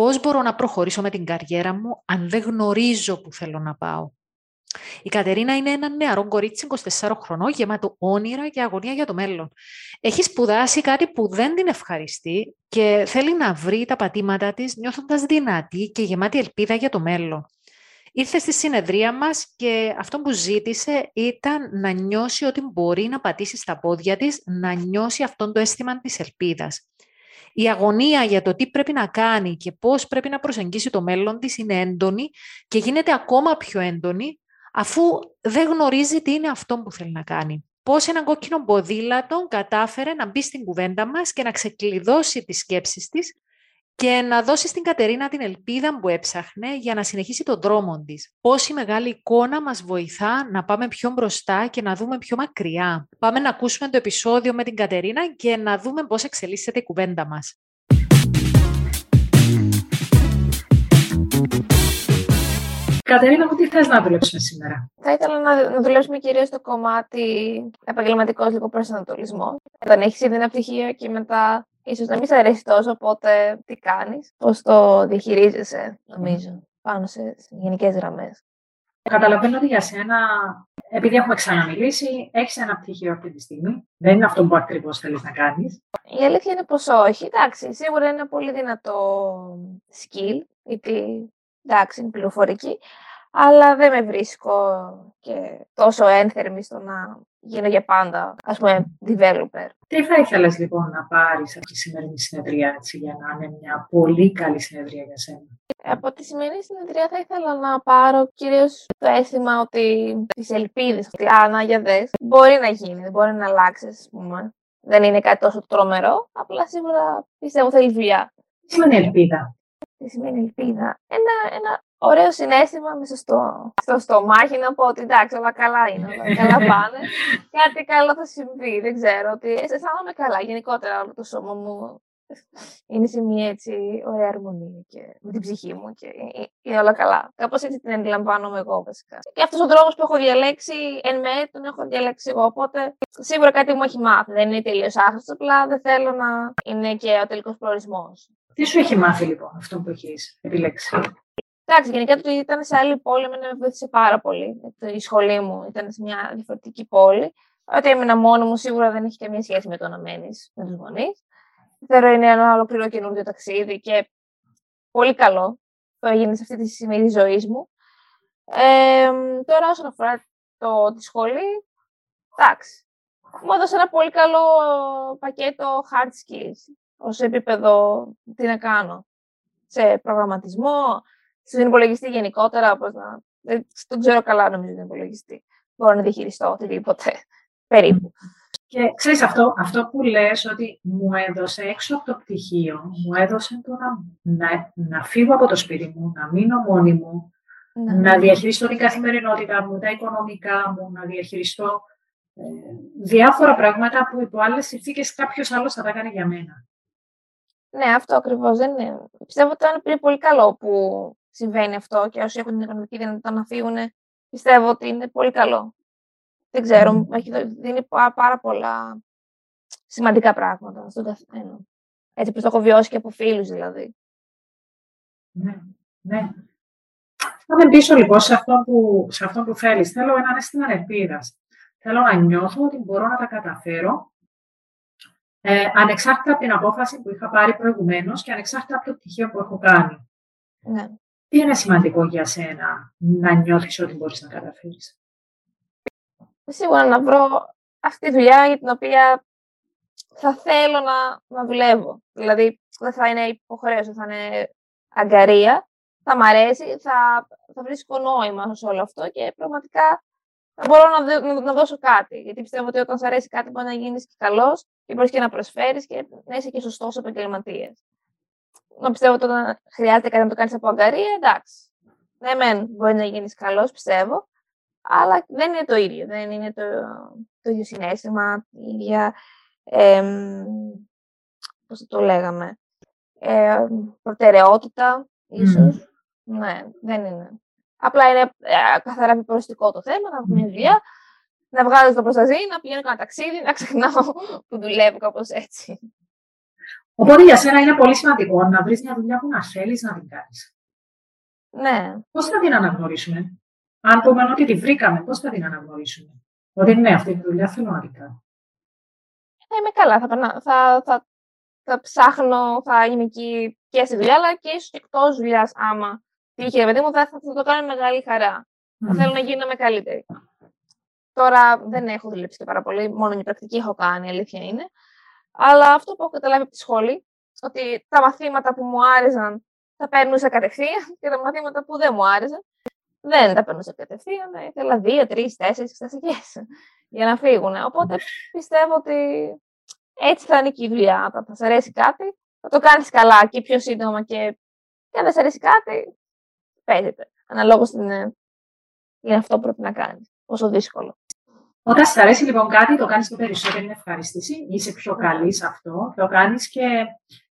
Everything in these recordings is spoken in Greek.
πώς μπορώ να προχωρήσω με την καριέρα μου αν δεν γνωρίζω που θέλω να πάω. Η Κατερίνα είναι ένα νεαρό κορίτσι 24 χρονών, γεμάτο όνειρα και αγωνία για το μέλλον. Έχει σπουδάσει κάτι που δεν την ευχαριστεί και θέλει να βρει τα πατήματά της νιώθοντας δυνατή και γεμάτη ελπίδα για το μέλλον. Ήρθε στη συνεδρία μας και αυτό που ζήτησε ήταν να νιώσει ότι μπορεί να πατήσει στα πόδια της, να νιώσει αυτό το αίσθημα της ελπίδας. Η αγωνία για το τι πρέπει να κάνει και πώς πρέπει να προσεγγίσει το μέλλον της είναι έντονη και γίνεται ακόμα πιο έντονη αφού δεν γνωρίζει τι είναι αυτό που θέλει να κάνει. Πώς ένα κόκκινο ποδήλατο κατάφερε να μπει στην κουβέντα μας και να ξεκλειδώσει τις σκέψεις της και να δώσει στην Κατερίνα την ελπίδα που έψαχνε για να συνεχίσει τον δρόμο της. Πόση μεγάλη εικόνα μας βοηθά να πάμε πιο μπροστά και να δούμε πιο μακριά. Πάμε να ακούσουμε το επεισόδιο με την Κατερίνα και να δούμε πώς εξελίσσεται η κουβέντα μας. Κατερίνα μου, τι θες να δουλέψουμε σήμερα; Θα ήθελα να δουλέψουμε κυρίως στο κομμάτι επαγγελματικός λίγο προσανατολισμός. Όταν έχεις ήδη ένα πτυχίο και μετά ίσως να μην σε αρέσει τόσο, οπότε τι κάνεις, πώς το διαχειρίζεσαι, νομίζω, πάνω σε γενικές γραμμές; Καταλαβαίνω ότι για σένα, επειδή έχουμε ξαναμιλήσει, έχεις ένα πτυχίο αυτή τη στιγμή. Δεν είναι αυτό που ακριβώς θέλεις να κάνεις. Η αλήθεια είναι πως όχι. Εντάξει, σίγουρα είναι ένα πολύ δυνατό skill, γιατί εντάξει, είναι πληροφορική, αλλά δεν με βρίσκω και τόσο ένθερμη στο να γίνω για πάντα, ας πούμε, developer. Τι θα ήθελες λοιπόν να πάρεις από τη σημερινή συνεδρία, έτσι, για να είναι μια πολύ καλή συνεδρία για σένα; Από τη σημερινή συνεδρία θα ήθελα να πάρω κυρίως το αίσθημα ότι τις ελπίδες, ότι άνα για δες, μπορεί να γίνει, δεν μπορεί να αλλάξει, ας πούμε. Δεν είναι κάτι τόσο τρομερό, απλά σίγουρα πιστεύω θέλει δουλειά. Τι σημαίνει ελπίδα; Τι σημαίνει ελπίδα; Ένα, ένα ωραίο συνέστημα μέσα στο, στο στομάχι να πω ότι εντάξει, όλα καλά είναι, όλα καλά πάνε. Κάτι καλό θα συμβεί, δεν ξέρω. Ότι αισθάνομαι καλά. Γενικότερα όλο το σώμα μου είναι σε μια έτσι ωραία αρμονία και με την ψυχή μου και είναι όλα καλά. Κάπως έτσι την αντιλαμβάνομαι εγώ βασικά. Και αυτός ο δρόμος που έχω διαλέξει, εν μέρει τον έχω διαλέξει εγώ. Οπότε σίγουρα κάτι μου έχει μάθει. Δεν είναι τελείως άχρηστο, απλά δεν θέλω να είναι και ο τελικός προορισμός. Τι σου έχει μάθει λοιπόν αυτό που έχεις επιλέξει; Εντάξει, γενικά το ήταν σε άλλη πόλη, με βοήθησε πάρα πολύ. Η σχολή μου ήταν σε μια διαφορετική πόλη. Ότι έμεινα μόνο μου σίγουρα δεν έχει καμία σχέση με το να μένεις με τους γονείς. Θεωρώ είναι ένα ολοκληρό καινούργιο ταξίδι και πολύ καλό που έγινε σε αυτή τη σημερινή ζωής μου. Ε, τώρα, όσον αφορά το, τη σχολή, εντάξει. Μου έδωσε ένα πολύ καλό πακέτο hard skills ως επίπεδο τι να κάνω. Σε προγραμματισμό, στον υπολογιστή γενικότερα, πώς να... Δεν το ξέρω καλά νομίζω τον υπολογιστή. Μπορώ να διαχειριστώ οτιδήποτε περίπου. Και ξέρεις αυτό, αυτό που λες ότι μου έδωσε έξω από το πτυχίο, μου έδωσε το να, να, φύγω από το σπίτι μου, να μείνω μόνη μου, ναι. να διαχειριστώ την καθημερινότητα μου, τα οικονομικά μου, να διαχειριστώ ε, διάφορα πράγματα που υπό άλλες συνθήκες κάποιος άλλος θα τα κάνει για μένα. Ναι, αυτό ακριβώς δεν είναι. Πιστεύω ότι ήταν πολύ καλό που συμβαίνει αυτό και όσοι έχουν την οικονομική δυνατότητα να φύγουν, πιστεύω ότι είναι πολύ καλό. Δεν ξέρω, mm. έχει δίνει πάρα πολλά σημαντικά πράγματα στον καθένα. Έτσι που το έχω βιώσει και από φίλους δηλαδή. Ναι, ναι. Πάμε πίσω λοιπόν σε αυτό που, σε αυτό που θέλεις. Θέλω ένα αίσθημα ελπίδας. Θέλω να νιώθω ότι μπορώ να τα καταφέρω ε, ανεξάρτητα από την απόφαση που είχα πάρει προηγουμένως και ανεξάρτητα από το πτυχίο που έχω κάνει. Ναι. Τι είναι σημαντικό για σένα να νιώθεις ότι μπορείς να καταφέρεις. Σίγουρα να βρω αυτή τη δουλειά για την οποία θα θέλω να, να δουλεύω. Δηλαδή, δεν θα είναι υποχρέωση, θα είναι αγκαρία. Θα μ' αρέσει, θα, θα βρίσκω νόημα σε όλο αυτό και πραγματικά θα μπορώ να, να, να δώσω κάτι. Γιατί πιστεύω ότι όταν σου αρέσει κάτι μπορεί να γίνεις και καλός και μπορείς και να προσφέρεις και να είσαι και σωστός επαγγελματίας να πιστεύω ότι όταν χρειάζεται κάτι να το κάνεις από αγκαρία, εντάξει. Ναι, μεν μπορεί να γίνεις καλός, πιστεύω, αλλά δεν είναι το ίδιο. Δεν είναι το, το ίδιο συνέστημα, η ίδια. Ε, Πώς το λέγαμε. Ε, προτεραιότητα, ίσως. Ναι, δεν είναι. Απλά είναι ε, καθαρά επιπροστικό το θέμα, να έχουμε μια δουλειά, να βγάζω το προσταζί, να πηγαίνω ένα ταξίδι, να ξεχνάω που δουλεύω κάπως έτσι. Οπότε για σένα είναι πολύ σημαντικό να βρεις μια δουλειά που να θέλεις να την κάνεις. Ναι. Πώς θα την αναγνωρίσουμε, Αν πούμε ότι τη βρήκαμε, πώς θα την αναγνωρίσουμε; Ότι ναι, αυτή τη δουλειά θέλω να την κάνω. Θα είμαι καλά. Θα, θα, θα, θα ψάχνω, θα είμαι εκεί και στη δουλειά, αλλά και ίσω εκτός δουλειάς, άμα τύχει, παιδί μου, θα, θα, το κάνω με μεγάλη χαρά. Mm. Θα θέλω να γίνομαι καλύτερη. Τώρα δεν έχω δουλέψει και πάρα πολύ, μόνο η πρακτική έχω κάνει, η αλήθεια είναι. Αλλά αυτό που έχω καταλάβει από τη σχολή, ότι τα μαθήματα που μου άρεσαν τα παίρνουσα κατευθείαν και τα μαθήματα που δεν μου άρεσαν δεν τα παίρνουσα κατευθείαν. Ήθελα δύο, τρεις, τέσσερις εξεταστικέ για να φύγουν. Οπότε πιστεύω ότι έτσι θα είναι και η δουλειά. Όταν θα σας αρέσει κάτι, θα το κάνεις καλά και πιο σύντομα και, και αν δεν σας αρέσει κάτι, παίζεται. Αναλόγως είναι, είναι αυτό που πρέπει να κάνεις. Πόσο δύσκολο. Όταν σα αρέσει λοιπόν κάτι, το κάνεις με περισσότερη ευχαρίστηση, είσαι πιο καλής σε αυτό, το κάνεις και,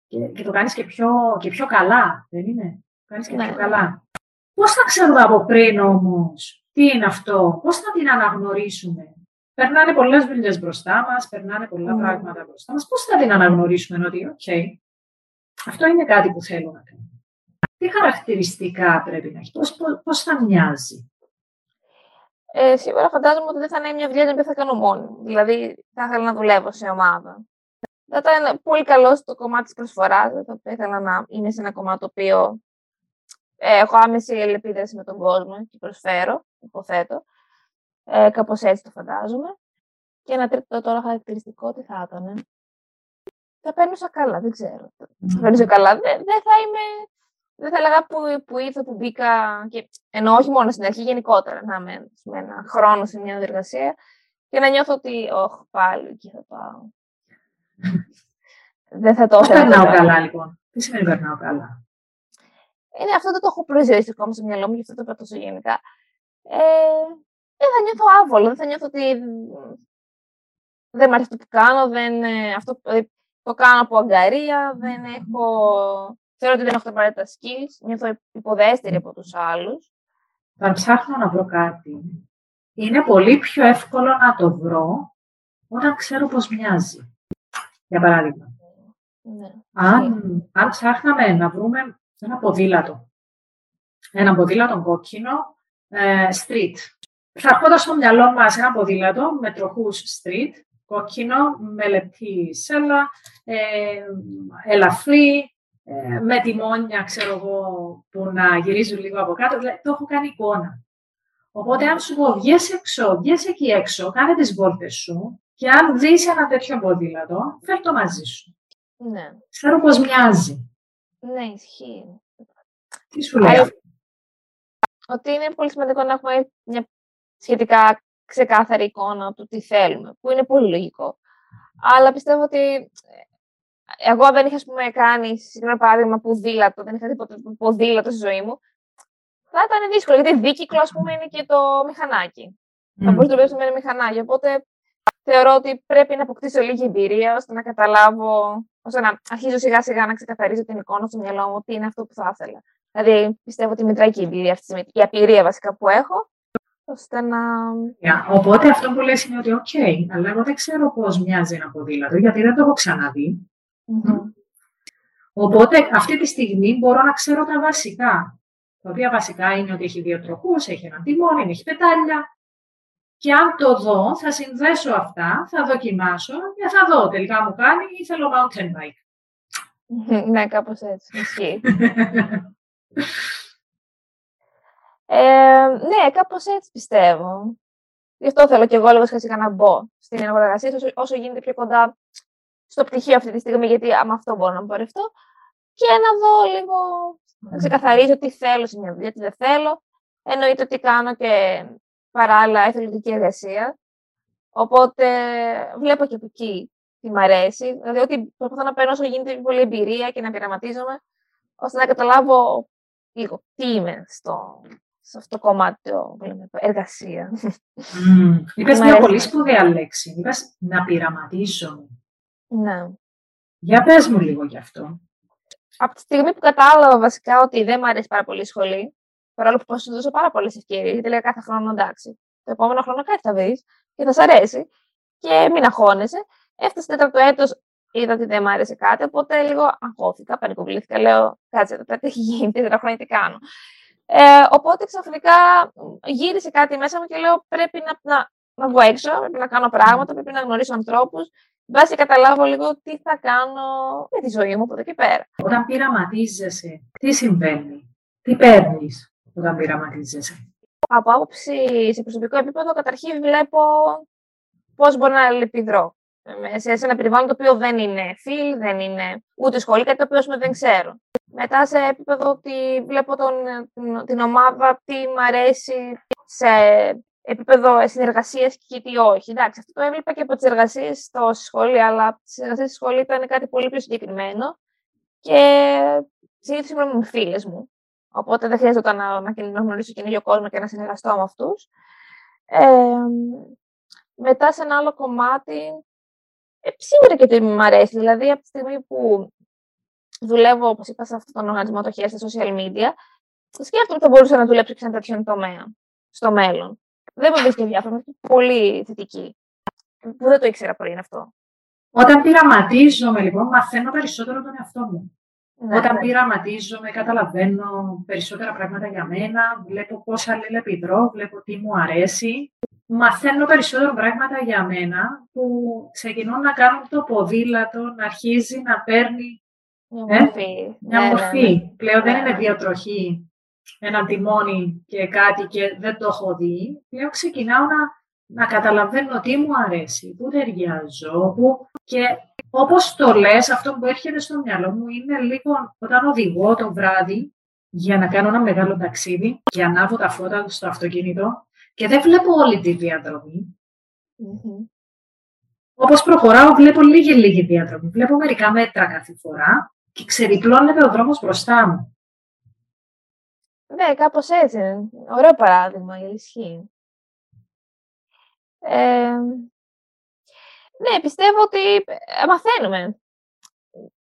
και, και, το κάνεις και πιο, και πιο καλά, δεν είναι; Το κάνεις και ναι. πιο καλά. Πώς θα ξέρουμε από πριν όμως τι είναι αυτό, πώς θα την αναγνωρίσουμε; Περνάνε πολλές δουλειές μπροστά μας, περνάνε πολλά mm. πράγματα μπροστά μας. Πώς θα την αναγνωρίσουμε ότι, οκ, αυτό είναι κάτι που θέλω να κάνω. Τι χαρακτηριστικά πρέπει να έχεις, πώς θα μοιάζει; Ε, σίγουρα φαντάζομαι ότι δεν θα είναι μια δουλειά την οποία θα κάνω μόνη. Δηλαδή, θα ήθελα να δουλεύω σε ομάδα. Θα ήταν πολύ καλό στο κομμάτι της προσφοράς. Δεν θα ήθελα να είμαι σε ένα κομμάτι το οποίο ε, έχω άμεση αλληλεπίδραση με τον κόσμο και προσφέρω, υποθέτω. Ε, Κάπως έτσι το φαντάζομαι. Και ένα τρίτο τώρα χαρακτηριστικό τι θα ήταν. Θα παίρνουσα καλά, δεν ξέρω. Θα παίρνουσα καλά. Δεν, δεν θα είμαι δεν θα έλεγα που, που ήρθα, που μπήκα, και, ενώ όχι μόνο στην αρχή, γενικότερα να είμαι με ένα χρόνο σε μια διεργασία και να νιώθω ότι, όχι, πάλι εκεί θα πάω. δεν θα το ήθελα. περνάω καλά, λοιπόν; Τι σημαίνει περνάω καλά; Είναι αυτό δεν το έχω προσδιορίσει ακόμα στο μυαλό μου, γι' αυτό το είπα τόσο γενικά. Ε, δεν θα νιώθω άβολο, δεν θα νιώθω ότι δεν μου αρέσει το που κάνω, δεν, ε, αυτό, το κάνω από αγκαρία, δεν έχω Θεωρώ ότι δεν έχω τα απαραίτητα skills, νιώθω υποδέστερη από τους άλλους. Αν ψάχνω να βρω κάτι, είναι πολύ πιο εύκολο να το βρω όταν ξέρω πώς μοιάζει. Για παράδειγμα. Ναι. Αν, αν ψάχναμε να βρούμε ένα ποδήλατο, ένα ποδήλατο κόκκινο, ε, street. Θα έρχονταν στο μυαλό μας ένα ποδήλατο με τροχούς street, κόκκινο, με λεπτή σέλα, ε, ελαφρύ, ε, με τιμόνια, ξέρω εγώ, που να γυρίζουν λίγο από κάτω. Δηλαδή, το έχω κάνει εικόνα. Οπότε, αν σου πω, βγες έξω, βγες εκεί έξω, κάνε τις βόλτες σου και αν δεις ένα τέτοιο ποδήλατο, φέρ το μαζί σου. Ναι. Ξέρω πώς μοιάζει. Ναι, ισχύει. Τι σου λέει Ότι είναι πολύ σημαντικό να έχουμε μια σχετικά ξεκάθαρη εικόνα του τι θέλουμε, που είναι πολύ λογικό. Αλλά πιστεύω ότι εγώ δεν είχα, πούμε, κάνει, συγκεκριμένο παράδειγμα, ποδήλατο, δεν είχα τίποτα ποδήλατο στη ζωή μου, θα ήταν δύσκολο, γιατί δίκυκλο, ας πούμε, είναι και το μηχανάκι. Mm. Θα μπορούσε να το με ένα μηχανάκι, οπότε θεωρώ ότι πρέπει να αποκτήσω λίγη εμπειρία, ώστε να καταλάβω, ώστε να αρχίζω σιγά σιγά να ξεκαθαρίζω την εικόνα στο μυαλό μου, τι είναι αυτό που θα ήθελα. Δηλαδή, πιστεύω ότι μετράει και η εμπειρία αυτή, η απειρία βασικά που έχω, ώστε να... Yeah, οπότε αυτό που λες είναι ότι, OK, okay, αλλά εγώ δεν ξέρω πώς μοιάζει ένα ποδήλατο, γιατί δεν το έχω ξαναδεί. Οπότε αυτή τη στιγμή μπορώ να ξέρω τα βασικά. Τα οποία βασικά είναι ότι έχει δύο τροχούς, έχει ένα τιμόνι, έχει πετάλια. Και αν το δω, θα συνδέσω αυτά, θα δοκιμάσω και θα δω τελικά μου κάνει ή θέλω mountain bike. ναι, κάπως έτσι. Ισχύει. ε, ναι, κάπως έτσι πιστεύω. Γι' αυτό θέλω και εγώ λίγο σχετικά να μπω στην εργασίας όσο, όσο γίνεται πιο κοντά στο πτυχίο αυτή τη στιγμή, γιατί άμα αυτό μπορώ να πορευτώ, και να δω λίγο, να ξεκαθαρίζω τι θέλω σε μια δουλειά, τι δεν θέλω. Εννοείται ότι κάνω και παράλληλα εθελοντική εργασία. Οπότε βλέπω και από εκεί τι μ' αρέσει. Δηλαδή ότι προσπαθώ να παίρνω όσο γίνεται πολύ εμπειρία και να πειραματίζομαι, ώστε να καταλάβω λίγο τι είμαι στο, σε αυτό το κομμάτι το εργασία. Mm. Είπες μια πολύ σπουδαία λέξη. Είπες να πειραματίζομαι. Ναι. Για πες μου λίγο γι' αυτό. Από τη στιγμή που κατάλαβα βασικά ότι δεν μου αρέσει πάρα πολύ η σχολή, παρόλο που σου δώσω πάρα πολλές ευκαιρίες, γιατί λέω κάθε χρόνο εντάξει. Το επόμενο χρόνο κάτι θα βρει και θα σ' αρέσει και μην αγχώνεσαι. Έφτασε τέταρτο έτος, είδα ότι δεν μου άρεσε κάτι, οπότε λίγο αγχώθηκα, πανικοβλήθηκα. Λέω, κάτσε, κάτι έχει γίνει, τέσσερα χρόνια τι κάνω. Ε, οπότε ξαφνικά γύρισε κάτι μέσα μου και λέω, πρέπει να, να, να βγω έξω, πρέπει να κάνω πράγματα, πρέπει να γνωρίσω ανθρώπους. Βάσει καταλάβω λίγο τι θα κάνω με τη ζωή μου από εδώ και πέρα. Όταν πειραματίζεσαι, τι συμβαίνει, τι παίρνεις όταν πειραματίζεσαι; Από άποψη σε προσωπικό επίπεδο, καταρχήν βλέπω πώς μπορώ να επιδρώ σε ένα περιβάλλον το οποίο δεν είναι φιλ, δεν είναι ούτε σχολή, κάτι το οποίο δεν ξέρω. Μετά σε επίπεδο ότι βλέπω τον, την, ομάδα, τι μου αρέσει σε επίπεδο συνεργασίας και τι όχι. Εντάξει, αυτό το έβλεπα και από τις εργασίες στο σχολείο, αλλά τις εργασίες στη σχολή ήταν κάτι πολύ πιο συγκεκριμένο. Και συνήθως ήμουν με φίλες μου. Οπότε δεν χρειάζεται να, να, να γνωρίσω καινούριο κόσμο και να συνεργαστώ με αυτούς. Ε, μετά σε ένα άλλο κομμάτι, ε, σίγουρα και το μου αρέσει. Δηλαδή, από τη στιγμή που δουλεύω, όπως είπα, σε αυτόν τον οργανισμό το στα social media, σκέφτομαι ότι θα μπορούσα να δουλέψω σε ένα τέτοιο τομέα στο μέλλον. Δεν μου βρίσκει διάφορα, πολύ θετική. Που δεν το ήξερα πριν αυτό. Όταν πειραματίζομαι, λοιπόν, μαθαίνω περισσότερο τον εαυτό μου. Ναι, Όταν ναι. πειραματίζομαι, καταλαβαίνω περισσότερα πράγματα για μένα, βλέπω πώς αλληλεπιδρώ, βλέπω τι μου αρέσει. Μαθαίνω περισσότερα πράγματα για μένα που ξεκινούν να κάνουν το ποδήλατο να αρχίζει να παίρνει μια ε, μορφή. Μια ναι, μορφή. Πλέον δεν είναι διατροχή, ένα τιμόνι και κάτι και δεν το έχω δει. Πλέον ξεκινάω να, να καταλαβαίνω τι μου αρέσει, πού ταιριάζω, πού... και όπως το λες, αυτό που έρχεται στο μυαλό μου είναι λίγο όταν οδηγώ το βράδυ για να κάνω ένα μεγάλο ταξίδι και ανάβω τα φώτα στο αυτοκίνητο και δεν βλέπω όλη τη διαδρομή. Mm-hmm. Όπως προχωράω, βλέπω λίγη-λίγη διαδρομή. Βλέπω μερικά μέτρα κάθε φορά και ξεδιπλώνεται ο δρόμος μπροστά μου. Ναι, κάπως έτσι. Ωραίο παράδειγμα, η ισχύει. Ε, ναι, πιστεύω ότι ε, μαθαίνουμε.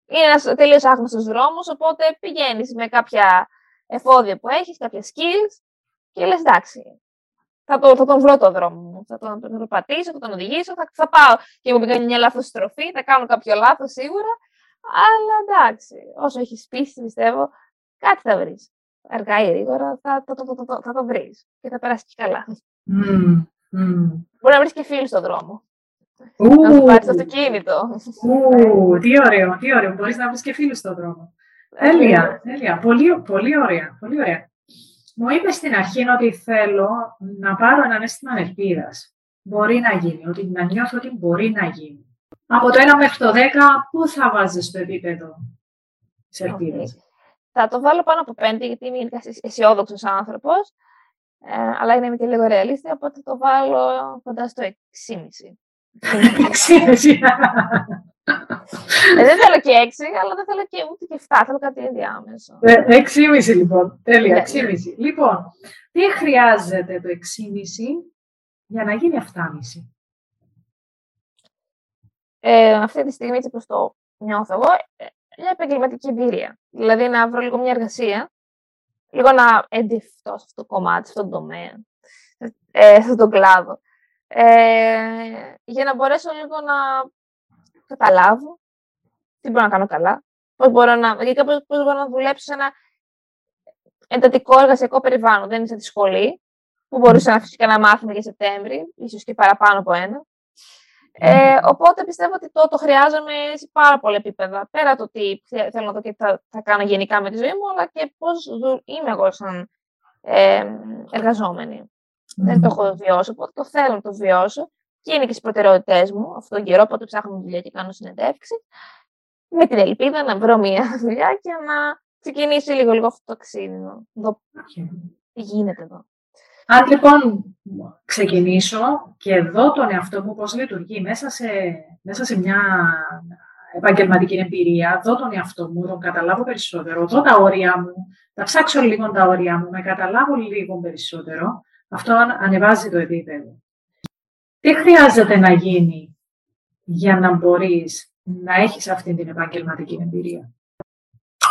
Είναι ένας τελείως άγνωστος δρόμος, οπότε πηγαίνεις με κάποια εφόδια που έχεις, κάποια skills και λες εντάξει, θα, το, θα τον βρω το δρόμο μου, θα τον, θα τον πατήσω, θα τον οδηγήσω, θα, θα πάω και μου κάνει μια λάθος στροφή, θα κάνω κάποιο λάθος σίγουρα, αλλά εντάξει, όσο έχεις πίσει πιστεύω, κάτι θα βρεις. Αργά ή γρήγορα θα, θα, θα, θα, θα το βρεις και θα περάσει και καλά. Mm, mm. Μπορεί να βρεις και φίλους στον δρόμο. Να σου πάρεις το αυτοκίνητο. τι ωραίο, τι ωραίο. Μπορείς να βρεις και φίλους στον δρόμο. Τέλεια, τέλεια. Πολύ, πολύ ωραία, πολύ ωραία. Μου είπες στην αρχή ότι θέλω να πάρω ένα αίσθημα ελπίδα. Μπορεί να γίνει, ότι να νιώθω ότι μπορεί να γίνει. Από το 1 μέχρι το 10, πού θα βάζεις το επίπεδο της ελπίδας; Θα το βάλω πάνω από 5, γιατί είμαι αισιόδοξος άνθρωπος. Ε, αλλά είναι και λίγο ρεαλίστη, οπότε το βάλω κοντά στο 6,5. ε, δεν θέλω και έξι, αλλά δεν θέλω και ούτε και 7, θέλω κάτι ενδιάμεσο. Ε, έξι λοιπόν. Τέλεια, ναι. έξι Λοιπόν, τι χρειάζεται το 6,5 για να γίνει 7,5. Ε, αυτή τη στιγμή, έτσι προς το νιώθω εγώ, ε, μια επαγγελματική εμπειρία. Δηλαδή να βρω λίγο μια εργασία, λίγο να εντυφτώ σε αυτό το κομμάτι, σε αυτό το τομέα, ε, σε αυτόν τον κλάδο. Ε, για να μπορέσω λίγο να καταλάβω τι μπορώ να κάνω καλά, πώς μπορώ να, γιατί πώς, πώς μπορώ να δουλέψω σε ένα εντατικό εργασιακό περιβάλλον. Δεν είναι σαν τη σχολή, που μπορούσα να αφήσω και ένα μάθημα για Σεπτέμβρη, ίσως και παραπάνω από ένα. Ε, οπότε πιστεύω ότι το, το χρειάζομαι σε πάρα πολλά επίπεδα. Πέρα το τι θέλω να δω και θα, θα κάνω γενικά με τη ζωή μου, αλλά και πώς είμαι εγώ σαν ε, εργαζόμενη. Δεν το έχω βιώσει, οπότε το θέλω να το βιώσω και είναι και στις προτεραιότητές μου αυτόν τον καιρό, οπότε ψάχνω δουλειά και κάνω συνεντεύξεις. Με την ελπίδα να βρω μια δουλειά και να ξεκινήσει λίγο λίγο αυτό το ταξίδι. Να δω τι γίνεται εδώ. Αν λοιπόν ξεκινήσω και δω τον εαυτό μου πώς λειτουργεί μέσα σε, μέσα σε μια επαγγελματική εμπειρία, δω τον εαυτό μου, τον καταλάβω περισσότερο, δω τα όρια μου, θα ψάξω λίγο τα όρια μου, με καταλάβω λίγο περισσότερο, αυτό ανεβάζει το επίπεδο. Τι χρειάζεται να γίνει για να μπορείς να έχεις αυτή την επαγγελματική εμπειρία;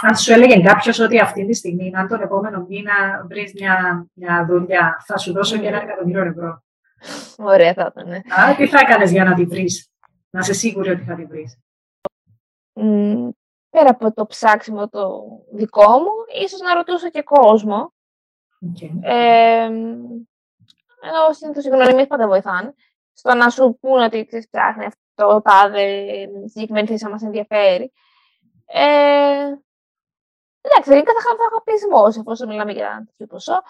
Αν σου έλεγε κάποιος ότι αυτή τη στιγμή, αν τον επόμενο μήνα βρεις μια, μια δουλειά, θα σου δώσω και ένα εκατομμύριο ευρώ. Ωραία θα ήταν. Ναι. τι θα έκανες για να τη βρεις, να είσαι σίγουρη ότι θα τη βρεις; πέρα από το ψάξιμο το δικό μου, ίσως να ρωτούσα και κόσμο. Okay. Ε, ενώ συνήθως οι γνωριμίες πάντα βοηθάνε. Στο να σου πούνε ότι ψάχνει αυτό, το τάδε, συγκεκριμένη θέση μα ενδιαφέρει. Ε, εντάξει, είναι καθαπισμό εφόσον μιλάμε για τέτοιο ποσό.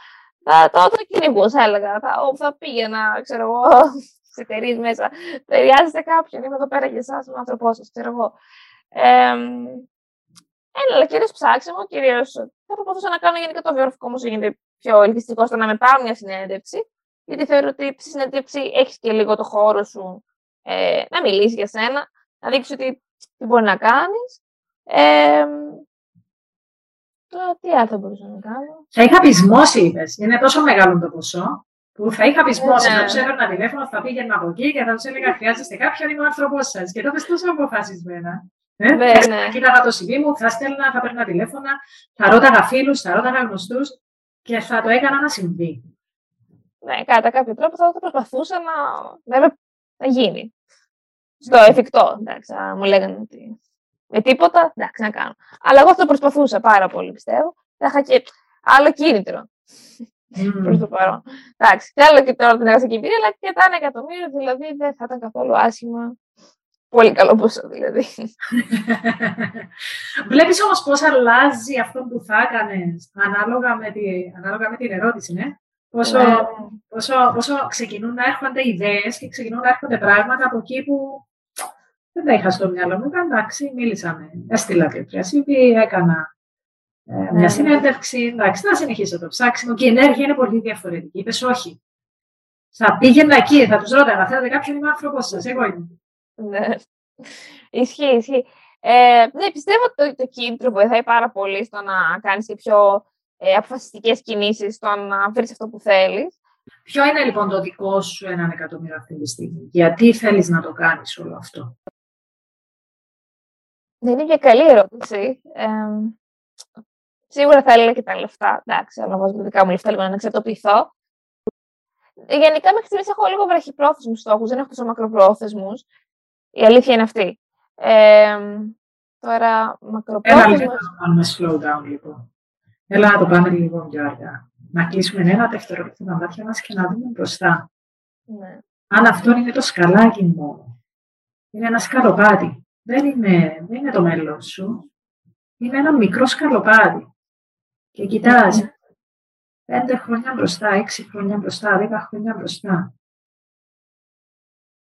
Θα το, το κυνηγούσα, έλεγα. Θα, θα πήγαινα, ξέρω εγώ, σε εταιρείες μέσα. Ταιριάζεται κάποιον, είμαι εδώ πέρα για εσάς, ο άνθρωπό σας, ξέρω εγώ. Ε, ένα, αλλά κυρίως ψάξιμο, κυρίως θα προσπαθούσα να κάνω γενικά το βιογραφικό μου γίνεται πιο ελκυστικό στο να με πάρω μια συνέντευξη. Γιατί θεωρώ ότι στη συνέντευξη έχεις και λίγο το χώρο σου ε, να μιλήσεις για σένα, να δείξεις ότι τι μπορεί να κάνεις. Ε, τι άλλο θα μπορούσα να κάνω. Θα είχα πεισμώσει, είπες. Είναι τόσο μεγάλο το ποσό που θα είχα πεισμώσει. Ναι. Να του ένα τηλέφωνο, θα πήγαινα από εκεί και θα τους έλεγα: Χρειάζεστε κάποιον, είμαι ο άνθρωπός σας. Και τότε τόσο αποφασισμένα. Ε, ναι, ναι. Κοίταγα το CV μου, θα στέλνα, θα παίρνα τηλέφωνα, θα ρώταγα φίλους, θα ρώταγα γνωστούς και θα το έκανα να συμβεί. Ναι, κατά κάποιο τρόπο θα το προσπαθούσα να, βέβαια, να γίνει. Στο εφικτό, εντάξει, μου λέγανε ότι με τίποτα, εντάξει, να κάνω. Αλλά εγώ θα το προσπαθούσα πάρα πολύ, πιστεύω. Θα είχα και άλλο κίνητρο. Mm. Προς το παρόν. Εντάξει, θέλω και τώρα την εργασιακή εμπειρία, αλλά και τα ένα εκατομμύριο, δηλαδή δεν θα ήταν καθόλου άσχημα. Πολύ καλό ποσό, δηλαδή. Βλέπεις όμως πώς αλλάζει αυτό που θα έκανες ανάλογα, με ανάλογα με την ερώτηση, ναι; Πόσο, ναι. πόσο, πόσο ξεκινούν να έρχονται ιδέες και ξεκινούν να έρχονται πράγματα από εκεί που δεν τα είχα στο μυαλό μου. Εντάξει, μίλησα με, έστειλα τέτοια CV, έκανα ε, μια ναι. συνέντευξη. Εντάξει, να συνεχίσω το ψάξιμο και η ενέργεια είναι πολύ διαφορετική. Είπες όχι. Θα πήγαινα εκεί, θα τους ρώταγα, θέλετε κάποιον είμαι άνθρωπος σας, εγώ είμαι. Ναι. Ισχύει, ισχύει. Ε, ναι, πιστεύω ότι το, το κίνητρο βοηθάει πάρα πολύ στο να κάνεις και πιο ε, αποφασιστικές κινήσεις, στο να βρεις αυτό που θέλεις. Ποιο είναι λοιπόν το δικό σου έναν εκατομμύριο αυτή τη στιγμή, Γιατί θέλεις να το κάνεις όλο αυτό; Δεν είναι και καλή ερώτηση. Ε, σίγουρα θα έλεγα και τα λεφτά. Εντάξει, αλλά βάζω τα δικά μου λεφτά λίγο να εξαρτοποιηθώ. Γενικά μέχρι στιγμής έχω λίγο βραχυπρόθεσμους στόχους, δεν έχω τόσο μακροπρόθεσμους. Η αλήθεια είναι αυτή. Ε, τώρα, μακροπρόθεσμο. Έλα λίγο να κάνουμε slow down λοιπόν. Έλα να το πάμε λίγο πιο αργά. Να κλείσουμε ένα δευτερόλεπτο τα μάτια μας και να δούμε μπροστά. Ναι. Αν αυτό είναι το σκαλάκι μόνο. Είναι ένα σκαλοπάτι. Δεν είναι, δεν είναι το μέλλον σου. Είναι ένα μικρό σκαλοπάτι. Και κοιτάζει. Ναι. Πέντε χρόνια μπροστά, έξι χρόνια μπροστά, δέκα χρόνια μπροστά.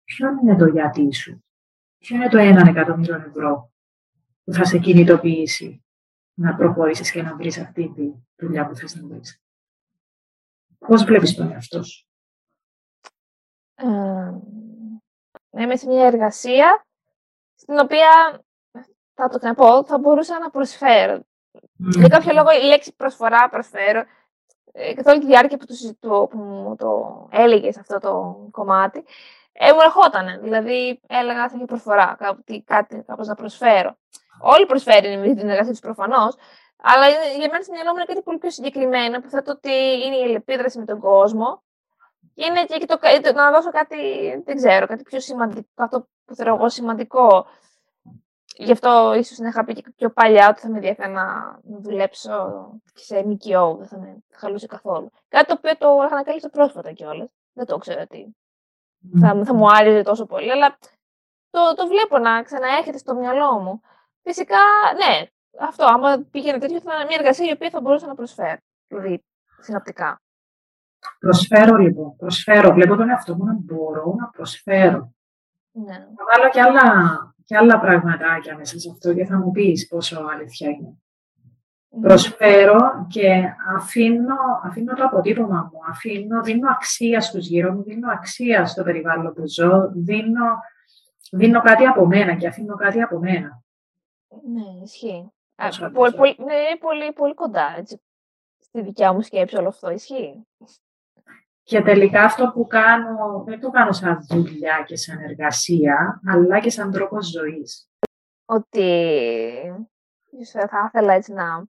Ποιο είναι το γιατί σου; Ποιο είναι το έναν εκατομμύριο ευρώ που θα σε κινητοποιήσει να προχωρήσεις και να βρεις αυτή τη δουλειά που θες να βρεις; Πώς βλέπεις τον εαυτό σου; Ε, να είμαι σε μια εργασία στην οποία, θα το ξαναπώ, θα μπορούσα να προσφέρω. Mm. Για κάποιο λόγο η λέξη προσφορά, προσφέρω, ε, καθ' όλη τη διάρκεια που, το, που μου το έλεγες σε αυτό το κομμάτι, ε, μου ερχότανε. Δηλαδή, έλεγα θα έχει προσφορά, κάτι, κάτι κάπως να προσφέρω. Όλοι προσφέρουν με την εργασία του προφανώς, αλλά για μένα στην μυαλό μου είναι κάτι πολύ πιο συγκεκριμένο που θέτω ότι είναι η ελεπίδραση με τον κόσμο και είναι και το, το, να δώσω κάτι, δεν ξέρω, κάτι πιο σημαντικό, αυτό που θεωρώ εγώ σημαντικό. Γι' αυτό ίσως να είχα πει και πιο παλιά ότι θα με ενδιαφέρει να δουλέψω σε ΜΚΟ, δεν θα με χαλούσε καθόλου. Κάτι το οποίο το είχα ανακαλύψει πρόσφατα κιόλας. Δεν το ξέρω τι θα, θα μου άρεσε τόσο πολύ, αλλά το, το βλέπω να ξαναέρχεται στο μυαλό μου. Φυσικά, ναι, αυτό, άμα πήγαινε τέτοιο, θα είναι μια εργασία η οποία θα μπορούσα να προσφέρω, δηλαδή συνοπτικά. Προσφέρω λοιπόν, προσφέρω. Βλέπω τον εαυτό μου να μπορώ να προσφέρω. Ναι. Θα βάλω και άλλα, και άλλα πραγματάκια μέσα σε αυτό και θα μου πεις πόσο αλήθεια είναι. Προσφέρω και αφήνω, αφήνω το αποτύπωμα μου, αφήνω, δίνω αξία στους γύρω μου, δίνω αξία στο περιβάλλον που ζω, δίνω, δίνω κάτι από μένα και αφήνω κάτι από μένα. Ναι, ισχύει. πολύ, πολύ, ναι, πολύ, πολύ κοντά έτσι, στη δικιά μου σκέψη όλο αυτό, ισχύει. Και τελικά αυτό που κάνω, δεν το κάνω σαν δουλειά και σαν εργασία, αλλά και σαν τρόπο ζωής. Ότι θα ήθελα έτσι να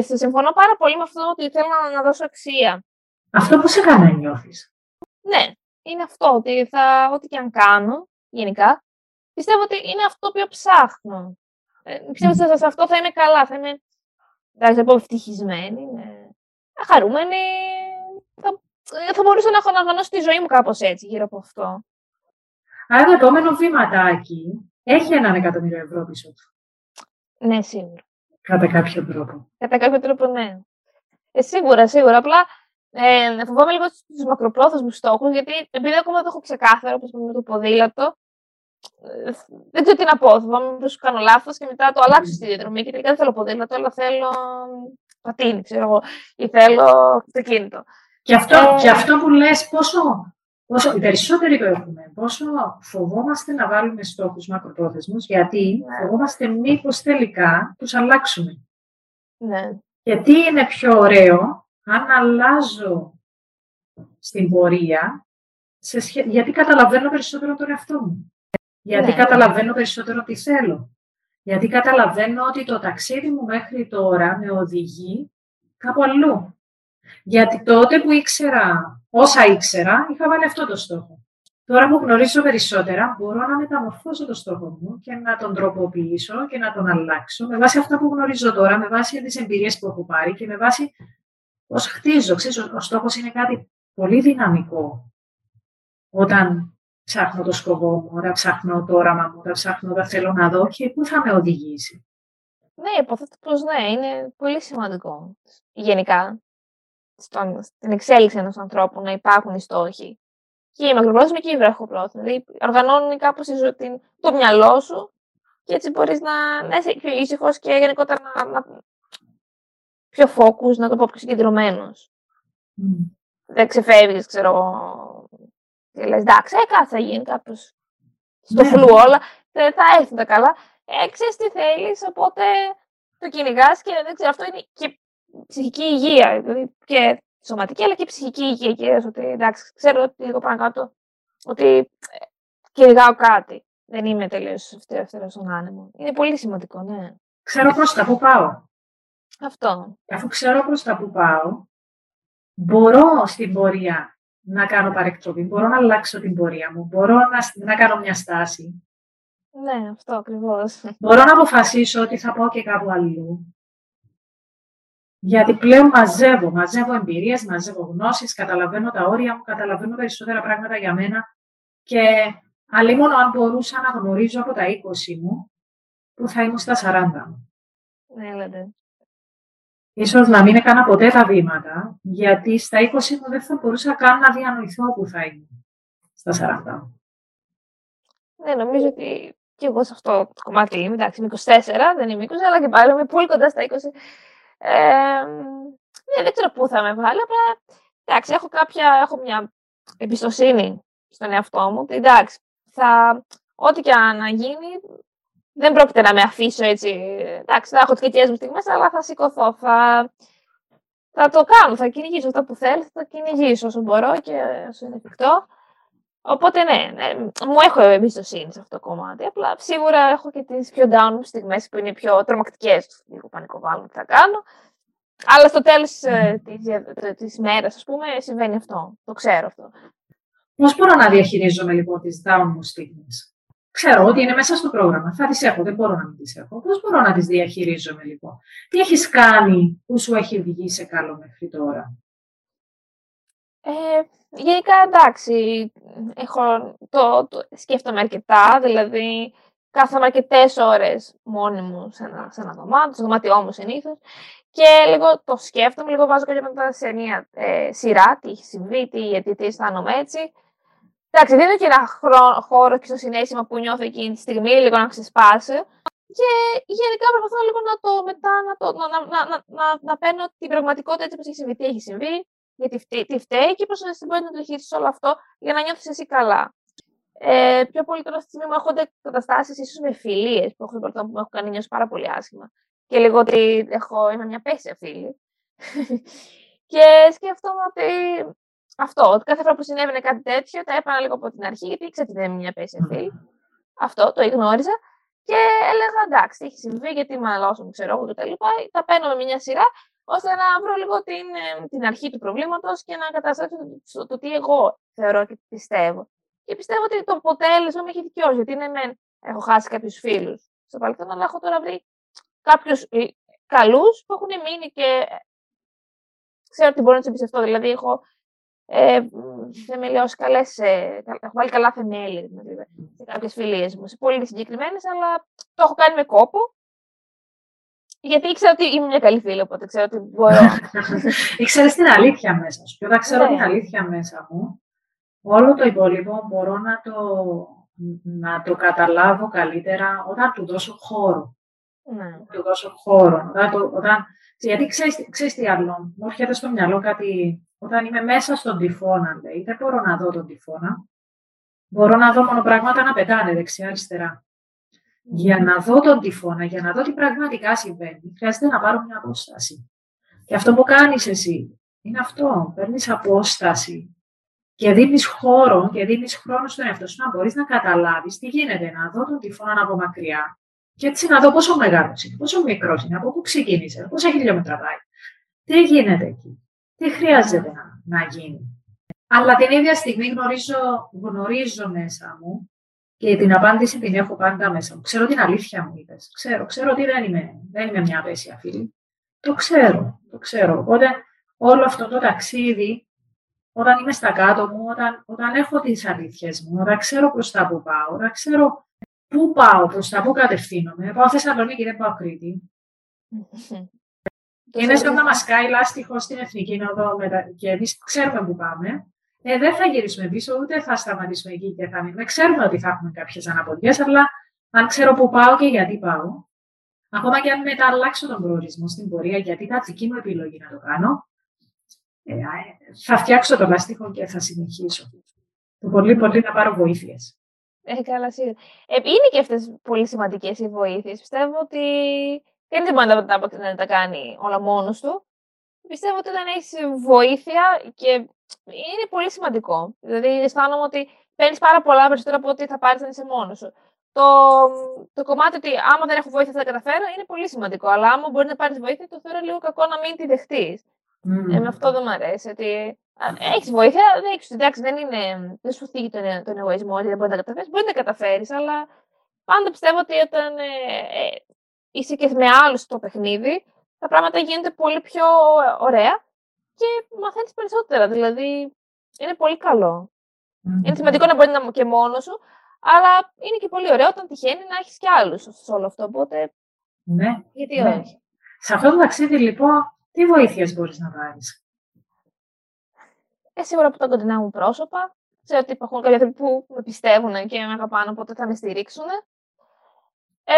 Συμφωνώ πάρα πολύ με αυτό ότι θέλω να δώσω αξία. Αυτό που σε κάνει να νιώθεις; Ναι, είναι αυτό, ότι θα, ό,τι και αν κάνω, γενικά, πιστεύω ότι είναι αυτό το οποίο ψάχνω. Ε, πιστεύω ότι σε αυτό θα είμαι καλά, θα είμαι, εντάξει, θα πω ευτυχισμένη, ναι. χαρούμενη, θα, θα μπορούσα να έχω αναγνώσει τη ζωή μου κάπως έτσι, γύρω από αυτό. Άρα το επόμενο βήματάκι έχει έναν εκατομμύριο ευρώ πίσω του. Ναι, σίγουρα. Κατά κάποιο τρόπο. Κατά κάποιο τρόπο, ναι. Ε, σίγουρα, σίγουρα. Απλά ε, φοβάμαι λίγο του μακροπρόθεσμους στόχους, γιατί επειδή ακόμα δεν έχω ξεκάθαρο, όπως με το ποδήλατο, ε, δεν ξέρω τι να πω. Φοβάμαι πως κάνω λάθος και μετά το αλλάξω στη διαδρομή. Και τελικά δεν θέλω ποδήλατο, αλλά θέλω πατίνι, ξέρω εγώ, ή θέλω αυτοκίνητο. Και αυτό, ε, και αυτό που λες, πόσο, πόσο, οι περισσότεροι το έχουμε, πόσο φοβόμαστε να βάλουμε στόχους μακροπρόθεσμους, γιατί ναι. φοβόμαστε μήπως τελικά τους αλλάξουμε. Ναι. Γιατί είναι πιο ωραίο αν αλλάζω στην πορεία, σε γιατί καταλαβαίνω περισσότερο τον εαυτό μου. Γιατί ναι. καταλαβαίνω περισσότερο τι θέλω. Γιατί καταλαβαίνω ότι το ταξίδι μου μέχρι τώρα με οδηγεί κάπου αλλού. Γιατί τότε που ήξερα όσα ήξερα, είχα βάλει αυτό το στόχο. Τώρα που γνωρίζω περισσότερα, μπορώ να μεταμορφώσω το στόχο μου και να τον τροποποιήσω και να τον αλλάξω με βάση αυτά που γνωρίζω τώρα, με βάση τις εμπειρίες που έχω πάρει και με βάση πώς χτίζω. Ξέρεις, ο στόχος είναι κάτι πολύ δυναμικό. Όταν ψάχνω το σκοπό μου, όταν ψάχνω το όραμα μου, όταν ψάχνω όταν θέλω να δω και πού θα με οδηγήσει. Ναι, υποθέτω πως ναι, είναι πολύ σημαντικό. Γενικά, στον, στην εξέλιξη ενός ανθρώπου να υπάρχουν οι στόχοι. Και η μακροπρόθεσμη και η βραχοπρόθεσμη. Δηλαδή, οργανώνουν κάπως το μυαλό σου και έτσι μπορείς να, να είσαι πιο ήσυχος και γενικότερα να, να, πιο focus, να το πω πιο συγκεντρωμένος. Mm. Δεν ξεφεύγεις, ξέρω εγώ. Και λες, εντάξει, ε, κάτι θα γίνει κάπως. Στο ναι. φλου όλα. Θα, θα έρθουν τα καλά. Ε, ξέρεις τι θέλεις, οπότε το κυνηγάς και δεν ξέρω, αυτό είναι και ψυχική υγεία. Δηλαδή και σωματική, αλλά και ψυχική υγεία. Και ότι εντάξει, ξέρω ότι λίγο πάνω κάτω ότι ε, κυνηγάω κάτι. Δεν είμαι τελείως ευθερό στον άνεμος. Είναι πολύ σημαντικό, ναι. Ξέρω πώ τα που πάω. Αυτό. Αφού ξέρω προς τα που πάω, μπορώ στην πορεία να κάνω παρεκτροπή, μπορώ να αλλάξω την πορεία μου, μπορώ να, να κάνω μια στάση. Ναι, αυτό ακριβώς. Μπορώ να αποφασίσω ότι θα πάω και κάπου αλλού. Γιατί πλέον μαζεύω, μαζεύω εμπειρίες, μαζεύω γνώσεις, καταλαβαίνω τα όρια μου, καταλαβαίνω περισσότερα πράγματα για μένα και αλλήμον αν μπορούσα να γνωρίζω από τα 20 μου, που θα ήμουν στα 40 μου. Ναι, λέτε ίσως να μην έκανα ποτέ τα βήματα, γιατί στα 20 μου δεν θα μπορούσα καν να διανοηθώ που θα είμαι στα 40. Ναι, νομίζω ότι και εγώ σε αυτό το κομμάτι είμαι, εντάξει, είμαι 24, δεν είμαι 20, αλλά και πάλι είμαι πολύ κοντά στα 20. Ε, ναι, δεν ξέρω πού θα με βάλει, απλά εντάξει, έχω, κάποια, έχω μια εμπιστοσύνη στον εαυτό μου. Εντάξει, θα, ό,τι και να γίνει, δεν πρόκειται να με αφήσω έτσι. Εντάξει, θα έχω τι κακέ μου στιγμές, αλλά θα σηκωθώ. Θα, θα το κάνω, θα κυνηγήσω αυτό που θέλω, θα το κυνηγήσω όσο μπορώ και όσο είναι εφικτό. Οπότε ναι, ναι, μου έχω εμπιστοσύνη σε αυτό το κομμάτι. Απλά σίγουρα έχω και τις πιο down στιγμές που είναι πιο τρομακτικές. Λίγο πανικοβάλλον τι θα κάνω. Αλλά στο τέλος ε, της μέρας, ας πούμε, συμβαίνει αυτό. Το ξέρω αυτό. Πώς μπορώ να διαχειρίζομαι λοιπόν τις down μου στιγμές; Ξέρω ότι είναι μέσα στο πρόγραμμα. Θα τις έχω, δεν μπορώ να μην τις έχω. Πώς μπορώ να τις διαχειρίζομαι λοιπόν; Τι έχεις κάνει που σου έχει βγει σε καλό μέχρι τώρα; Ε, γενικά εντάξει, έχω, το, το, σκέφτομαι αρκετά, δηλαδή κάθομαι αρκετές ώρες μόνη μου σε ένα, σε ένα δωμάτιο, στο δωμάτιό μου συνήθως. Και λίγο το σκέφτομαι, λίγο βάζω και μετά σε μια ε, σειρά, τι έχει συμβεί, τι, γιατί τι αισθάνομαι έτσι. Εντάξει, δίνω και ένα χώρο και στο συνέστημα που νιώθω εκείνη τη στιγμή, λίγο να ξεσπάσει. Και γενικά προσπαθώ λίγο να το μετά, να, το, να, να, να, να, να παίρνω την πραγματικότητα έτσι όπως έχει συμβεί, τι έχει συμβεί, γιατί φταίει, τι φταίει και πώ μπορεί να το χειριστείς όλο αυτό για να νιώθεις εσύ καλά. Ε, πιο πολύ τώρα στη στιγμή μου έρχονται καταστάσεις ίσως με φιλίες που έχω που μου έχω κάνει νιώσει πάρα πολύ άσχημα. Και λίγο ότι έχω, είμαι μια πέσια φίλη. και σκέφτομαι ότι αυτό, ότι κάθε φορά που συνέβαινε κάτι τέτοιο, τα έπανα λίγο από την αρχή, γιατί ήξερα ότι δεν είναι μια πέσια φίλη. Αυτό, το igνώριζα. Και έλεγα εντάξει, έχει συμβεί, γιατί μαλώσουν, ξέρω εγώ κτλ. Τα παίρνω με μια σειρά, ώστε να βρω λίγο την, ε, την αρχή του προβλήματος και να καταστρέψω το, το, τι εγώ θεωρώ και πιστεύω. Και πιστεύω ότι το αποτέλεσμα με έχει δικαιώσει, γιατί είναι με έχω χάσει κάποιους φίλους στο παρελθόν, αλλά έχω τώρα βρει κάποιους καλούς που έχουν μείνει και ξέρω ότι μπορώ να τους εμπιστευτώ. Δηλαδή, έχω ε, θεμελιώσεις καλές. Ε, έχω βάλει καλά θεμέλια δηλαδή, σε κάποιες φιλίες μου. Σε πολύ συγκεκριμένες, αλλά το έχω κάνει με κόπο. Γιατί ήξερα ότι είμαι μια καλή φίλη, οπότε ξέρω ότι μπορώ. Ήξερες την αλήθεια μέσα σου. Και όταν ξέρω ναι. την αλήθεια μέσα μου, όλο το υπόλοιπο μπορώ να το, να το καταλάβω καλύτερα όταν του δώσω χώρο. Ναι. Του δώσω χώρο. Όταν, το, όταν, γιατί ξέρεις, ξέρεις τι άλλο, μου έρχεται στο μυαλό κάτι, όταν είμαι μέσα στον τυφώνα, λέει, δεν μπορώ να δω τον τυφώνα. Μπορώ να δω μόνο πράγματα να πετάνε δεξιά-αριστερά. Για να δω τον τυφώνα, για να δω τι πραγματικά συμβαίνει, χρειάζεται να πάρω μια απόσταση. Και αυτό που κάνεις εσύ είναι αυτό. Παίρνεις απόσταση και δίνεις χώρο και δίνεις χρόνο στον εαυτό σου να μπορείς να καταλάβεις τι γίνεται, να δω τον τυφώνα από μακριά και έτσι να δω πόσο μεγάλος είναι, πόσο μικρός είναι, από πού ξεκίνησε, πόσα χιλιόμετρα πάει. Τι γίνεται εκεί, τι χρειάζεται να, να γίνει. Αλλά την ίδια στιγμή γνωρίζω, γνωρίζω μέσα μου και την απάντηση την έχω πάντα μέσα μου. Ξέρω την αλήθεια μου είπες. Ξέρω, ξέρω ότι δεν είμαι, δεν είμαι μια απέσια φίλη. Το ξέρω, το ξέρω. Οπότε όλο αυτό το ταξίδι, όταν είμαι στα κάτω μου, όταν, όταν έχω τις αλήθειες μου, όταν ξέρω προς τα που πάω, όταν ξέρω πού πάω, προς τα που κατευθύνομαι. Πάω Θεσσαλονίκη, δεν πάω Κρήτη. είναι σαν να μας κάει λάστιχο στην Εθνική Νοδό και εμείς ξέρουμε πού πάμε ε, δεν θα γυρίσουμε πίσω, ούτε θα σταματήσουμε εκεί και θα μείνουμε. Ξέρουμε ότι θα έχουμε κάποιες αναποδιέ, αλλά αν ξέρω πού πάω και γιατί πάω, ακόμα και αν μεταλλάξω τον προορισμό στην πορεία, γιατί ήταν δική μου επιλογή να το κάνω, ε, θα φτιάξω το λαστίχο και θα συνεχίσω. Το πολύ πολύ να πάρω βοήθειες. Ε, καλά, σίγουρα. Ε, είναι και αυτές πολύ σημαντικές οι βοήθειες. Πιστεύω ότι δεν μπορεί να τα, να τα κάνει όλα μόνος του. Πιστεύω ότι όταν έχεις βοήθεια και είναι πολύ σημαντικό. Δηλαδή, αισθάνομαι ότι παίρνεις πάρα πολλά περισσότερα από ό,τι θα πάρεις αν είσαι μόνος σου. Το, το κομμάτι ότι άμα δεν έχω βοήθεια θα τα καταφέρω είναι πολύ σημαντικό. Αλλά άμα μπορεί να πάρεις βοήθεια, το θεωρώ λίγο κακό να μην τη δεχτείς. Mm. Ε, με αυτό δεν μου αρέσει. Ότι έχεις βοήθεια, δεν έχεις. Εντάξει, δεν, είναι, δεν σου φύγει τον, τον εγωισμό ότι δεν μπορεί να τα καταφέρεις. Μπορεί να τα καταφέρεις, αλλά πάντα πιστεύω ότι όταν ε, ε, είσαι και με άλλους στο παιχνίδι, τα πράγματα γίνονται πολύ πιο ωραία και μαθαίνεις περισσότερα. Δηλαδή, είναι πολύ καλό. Είναι σημαντικό να μπορείς να είναι και μόνος σου, αλλά είναι και πολύ ωραίο όταν τυχαίνει να έχεις και άλλους σε όλο αυτό. Οπότε. Ναι. Γιατί ναι. όχι. Σε αυτό το ταξίδι, λοιπόν, τι βοήθειες μπορείς να πάρεις; Ε, σίγουρα από τα κοντινά μου πρόσωπα. Ξέρω ότι υπάρχουν κάποιοι άνθρωποι που με πιστεύουν και με αγαπάνε, οπότε θα με στηρίξουν. Ε,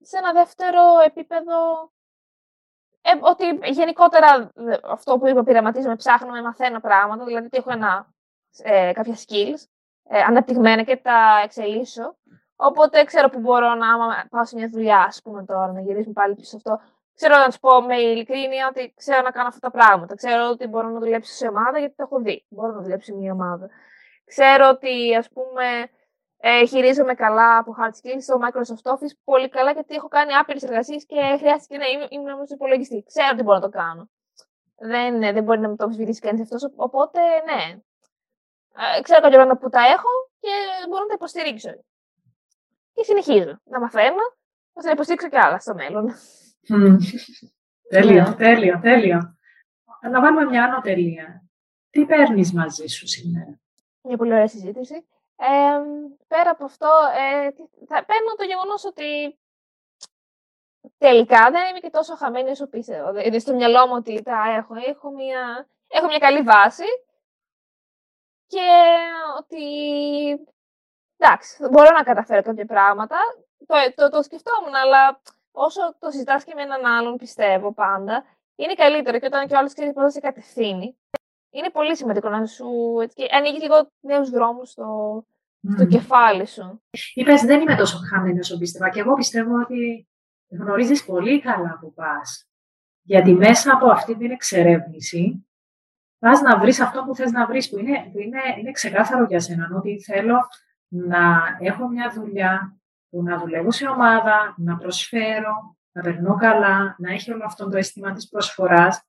σε ένα δεύτερο επίπεδο, ε, ότι γενικότερα αυτό που είπα, πειραματίζομαι, ψάχνω, μαθαίνω πράγματα, δηλαδή ότι έχω ένα, ε, κάποια skills ε, αναπτυγμένα και τα εξελίσσω. Οπότε ξέρω που μπορώ να άμα πάω σε μια δουλειά, ας πούμε τώρα, να γυρίσουμε πάλι πίσω σε αυτό. Ξέρω να τους πω με ειλικρίνεια ότι ξέρω να κάνω αυτά τα πράγματα. Ξέρω ότι μπορώ να δουλέψω σε ομάδα γιατί το έχω δει. Μπορώ να δουλέψω σε μια ομάδα. Ξέρω ότι, ας πούμε, ε, χειρίζομαι καλά από hard skills στο Microsoft Office πολύ καλά γιατί έχω κάνει άπειρες εργασίες και χρειάστηκε να είμαι, είμαι στο υπολογιστή. Ξέρω ότι μπορώ να το κάνω. Δεν, δεν μπορεί να με το αμφισβητήσει κανείς αυτός. Οπότε, ναι. Ε, ξέρω κάποια πράγματα που τα έχω και μπορώ να τα υποστηρίξω. Και συνεχίζω να μαθαίνω, ώστε να υποστηρίξω και άλλα στο μέλλον. τέλειο, τέλειο, τέλειο. Να βάλουμε μια άνω τελεία. Τι παίρνεις μαζί σου σήμερα; Μια πολύ ωραία συζήτηση. Ε, πέρα από αυτό, ε, θα παίρνω το γεγονός ότι τελικά δεν είμαι και τόσο χαμένη όσο πίστευα. Δηλαδή, στο μυαλό μου ότι τα έχω, έχω μια, έχω μια καλή βάση και ότι εντάξει, μπορώ να καταφέρω κάποια πράγματα. Το, το, το σκεφτόμουν, αλλά όσο το συζητάς και με έναν άλλον, πιστεύω πάντα, είναι καλύτερο και όταν και ο άλλος ξέρει πώς σε κατευθύνει, είναι πολύ σημαντικό να σου ανοίγει λίγο νέους δρόμους στο, στο κεφάλι σου. Είπε, δεν είμαι τόσο χαμένη όσο πίστευα. Και εγώ πιστεύω ότι γνωρίζεις πολύ καλά που πας. Γιατί μέσα από αυτή την εξερεύνηση πας να βρεις αυτό που θες να βρεις, που, είναι, που είναι, είναι ξεκάθαρο για σένα. Ότι θέλω να έχω μια δουλειά που να δουλεύω σε ομάδα, να προσφέρω, να περνώ καλά, να έχει όλο αυτό το αίσθημα της προσφοράς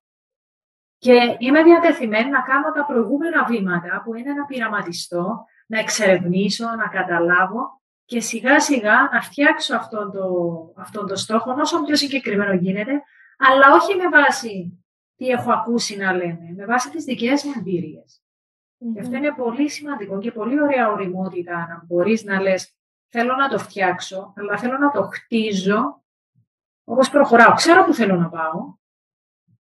και είμαι διατεθειμένη να κάνω τα προηγούμενα βήματα που είναι να πειραματιστώ, να εξερευνήσω, να καταλάβω και σιγά σιγά να φτιάξω αυτόν το, αυτόν το στόχο όσο πιο συγκεκριμένο γίνεται, αλλά όχι με βάση τι έχω ακούσει να λένε, με βάση τις δικές μου εμπειριες Και αυτό είναι πολύ σημαντικό και πολύ ωραία οριμότητα να μπορείς να λες θέλω να το φτιάξω, αλλά θέλω να το χτίζω όπως προχωράω. Ξέρω που θέλω να πάω,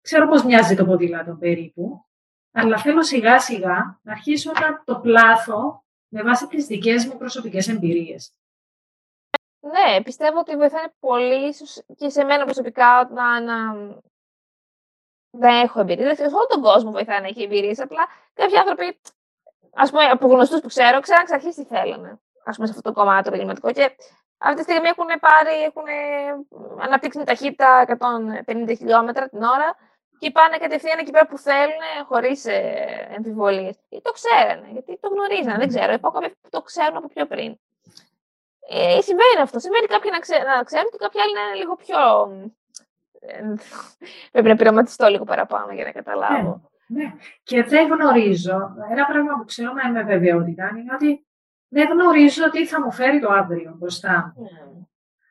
ξέρω πώς μοιάζει το ποδήλατο περίπου, αλλά θέλω σιγά σιγά να αρχίσω να το πλάθω με βάση τις δικές μου προσωπικές εμπειρίες. Ναι, πιστεύω ότι βοηθάει πολύ και σε μένα προσωπικά να, να... δεν έχω εμπειρίες. Σε όλο τον κόσμο βοηθάει να έχει εμπειρίες. Απλά κάποιοι άνθρωποι, ας πούμε, από γνωστούς που ξέρω, ξέραν εξ αρχής τι θέλανε. Ας πούμε, σε αυτό το κομμάτι το επαγγελματικό. Και αυτή τη στιγμή έχουν πάρει, έχουν αναπτύξει ταχύτητα 150 χιλιόμετρα την ώρα και πάνε κατευθείαν εκεί πέρα που θέλουν, χωρίς ε, εμφιβολίε. Γιατί το ξέρανε, γιατί το γνωρίζανε. Δεν ξέρω. Υπάρχουν κάποιοι που το ξέρουν από πιο πριν. Ε, συμβαίνει αυτό. Συμβαίνει κάποιοι να, ξέ, να ξέρουν και κάποιοι άλλοι να είναι λίγο πιο. Ε, πρέπει να πειραματιστώ λίγο παραπάνω για να καταλάβω. Ναι, ναι. Και δεν γνωρίζω. Ένα πράγμα που ξέρω με βεβαιότητα είναι ότι δεν γνωρίζω τι θα μου φέρει το αύριο μπροστά μου. Mm.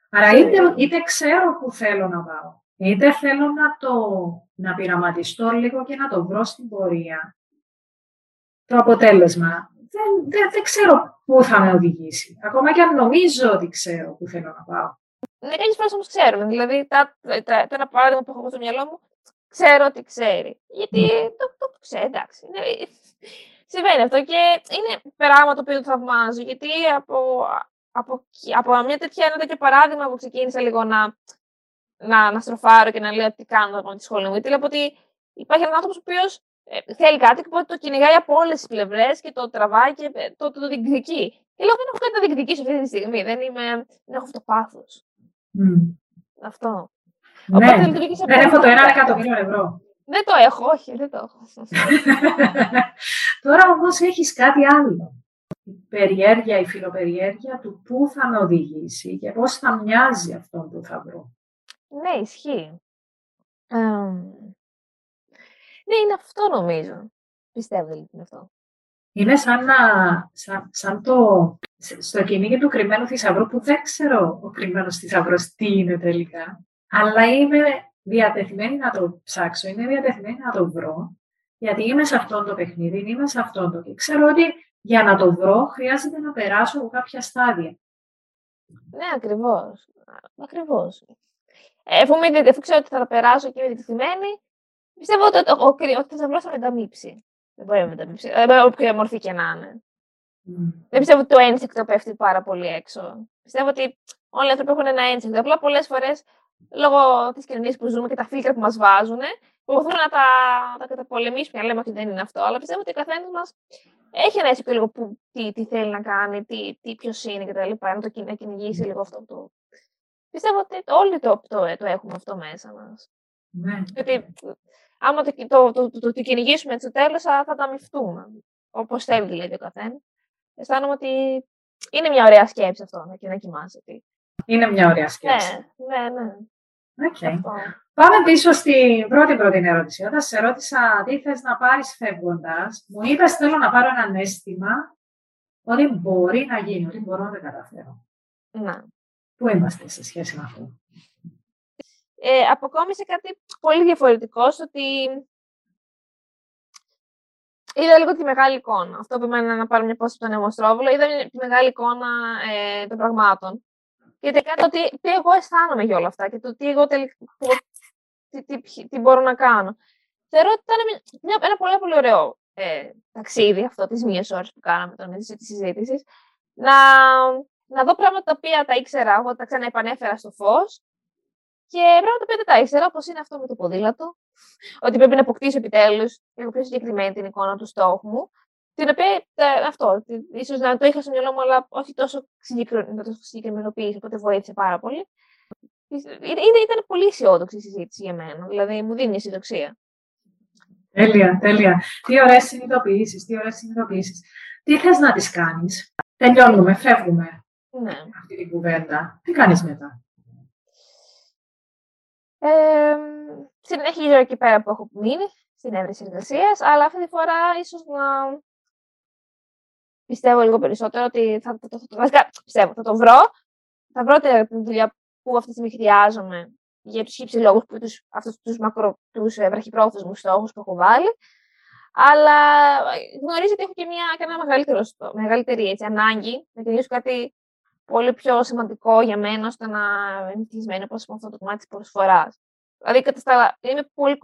Άρα είτε, είτε ξέρω που θέλω να πάω, είτε θέλω να το να πειραματιστώ λίγο και να το βρω στην πορεία. Το αποτέλεσμα δεν, δεν, δεν ξέρω πού θα με οδηγήσει. Ακόμα και αν νομίζω ότι ξέρω πού θέλω να πάω. Ναι, κάποιες φορές όμως ξέρουμε. Δηλαδή, τα, τα, το ένα παράδειγμα που έχω στο μυαλό μου, ξέρω ότι ξέρει. Γιατί mm. το, το, το ξέρει, εντάξει. Είναι, συμβαίνει αυτό και είναι πράγμα το οποίο το θαυμάζω. Γιατί από, από, από μια τέτοια, ένα τέτοιο παράδειγμα που ξεκίνησα λίγο να να, να στροφάρω και να λέω τι κάνω από τη σχολή μου. Γιατί λέω ότι υπάρχει ένας άνθρωπος ο οποίος ε, θέλει κάτι και το κυνηγάει από όλες τις πλευρές και το τραβάει και ε, το, το, το διεκδικεί. Και λέω δεν έχω κάτι να διεκδικήσω αυτή τη στιγμή. Δεν, είμαι, δεν έχω αυτό το πάθος. Mm. Αυτό. Ναι, Οπότε, δεν έχω το ένα εκατομμύριο ευρώ. Δεν το έχω, όχι, δεν το έχω. Τώρα όμως έχεις κάτι άλλο. Η περιέργεια, η φιλοπεριέργεια του πού θα με οδηγήσει και πώς θα μοιάζει αυτό που θα βρω. Ναι, ισχύει. ναι, είναι αυτό νομίζω. Πιστεύω ότι είναι αυτό. Είναι σαν, να, σαν, σαν το, στο κυνήγι του κρυμμένου θησαυρού που δεν ξέρω ο κρυμμένος θησαυρός τι είναι τελικά. Αλλά είμαι διατεθειμένη να το ψάξω, είμαι διατεθειμένη να το βρω. Γιατί είμαι σε αυτό το παιχνίδι, είμαι σε αυτό το και ξέρω ότι για να το βρω χρειάζεται να περάσω από κάποια στάδια. Ναι, ακριβώς. Ακριβώς. Εφού, με, αφού ξέρω ότι θα τα περάσω και είμαι διτεθειμένη, πιστεύω ότι ο, ο, ο θησαυρός θα μεταμύψει. Δεν μπορεί να μεταμύψει. Ε, όποια μορφή και να είναι. Mm. Δεν πιστεύω ότι το ένσεκτο πέφτει πάρα πολύ έξω. Πιστεύω ότι όλοι οι άνθρωποι έχουν ένα ένσεκτο. Απλά πολλές φορές λόγω της κοινωνίας που ζούμε και τα φίλτρα που μας βάζουν, προσπαθούν να τα, τα καταπολεμήσουμε. Λέμε ότι δεν είναι αυτό. Αλλά πιστεύω ότι ο καθένας μας έχει ένα ένσεκτο λίγο που, τι, τι θέλει να κάνει, τι, τι ποιος είναι κτλ. Να το να κυνηγήσει λίγο αυτό το, Πιστεύω ότι όλοι το, το, το έχουμε αυτό μέσα μας. Ναι. Γιατί άμα το, το, το, το, το κυνηγήσουμε στο τέλος θα, θα τα μυφτούμε. Όπως θέλει δηλαδή ο καθένας. Αισθάνομαι ότι είναι μια ωραία σκέψη αυτό να, να κοιμάσαι. Είναι μια ωραία σκέψη. Ναι, ναι, ναι. Okay. Πάμε πίσω στην πρώτη πρώτη ερώτηση. Όταν σε ρώτησα τι θες να πάρεις φεύγοντας, μου είπες θέλω να πάρω ένα αίσθημα ότι μπορεί να γίνει, ότι μπορώ να το καταφέρω. Ναι. Πού είμαστε σε σχέση με αυτό; Ε, αποκόμισε κάτι πολύ διαφορετικός, ότι είδα λίγο τη μεγάλη εικόνα. Αυτό που εμένα να πάρω μια πόση από τον αιμοστρόβουλο, είδα τη μεγάλη εικόνα ε, των πραγμάτων. Γιατί κάτι τι, τι εγώ αισθάνομαι για όλα αυτά και το τι εγώ τελικά, τι, τι, τι, μπορώ να κάνω. Θεωρώ ότι ήταν μια, ένα πολύ, πολύ ωραίο ε, ταξίδι αυτό τις μίας ώρες που κάναμε τον τη συζήτηση. Να να δω πράγματα τα οποία τα ήξερα, εγώ τα ξαναεπανέφερα στο φως. Και πράγματα τα οποία δεν τα ήξερα, όπως είναι αυτό με το ποδήλατο. Ότι πρέπει να αποκτήσω επιτέλους λίγο πιο συγκεκριμένη την εικόνα του στόχου μου. Την οποία ε, αυτό, ίσως να το είχα στο μυαλό μου, αλλά όχι τόσο συγκεκριμενοποίηση, οπότε βοήθησε πάρα πολύ. Ήταν πολύ αισιόδοξη η συζήτηση για μένα. Δηλαδή, μου δίνει αισιοδοξία. Τέλεια, τέλεια. Τι ωραίες συνειδητοποιήσεις, τι ωραίες συνειδητοποιήσεις. Τι θες να τις κάνεις; Τελειώνουμε, φεύγουμε ναι. αυτή την κουβέντα. Τι κάνεις μετά; Ε, συνεχίζω εκεί πέρα που έχω μείνει, στην έβρεση εργασίας, αλλά αυτή τη φορά ίσως να, πιστεύω λίγο περισσότερο ότι θα, θα, θα, θα, πιστεύω, θα το βρω. Θα βρω τη δουλειά που αυτή τη στιγμή χρειάζομαι για τους ύψη λόγους, τους, αυτούς τους, μακρο, τους ε, βραχυπρόθεσμους στόχους που έχω βάλει. Αλλά γνωρίζω ότι έχω και μια, και ένα μεγαλύτερο, μεγαλύτερη έτσι, ανάγκη να κυνηγήσω κάτι πολύ πιο σημαντικό για μένα, ώστε να είμαι ευτυχισμένη όπως αυτό το κομμάτι της προσφοράς. Δηλαδή, είμαι πολύ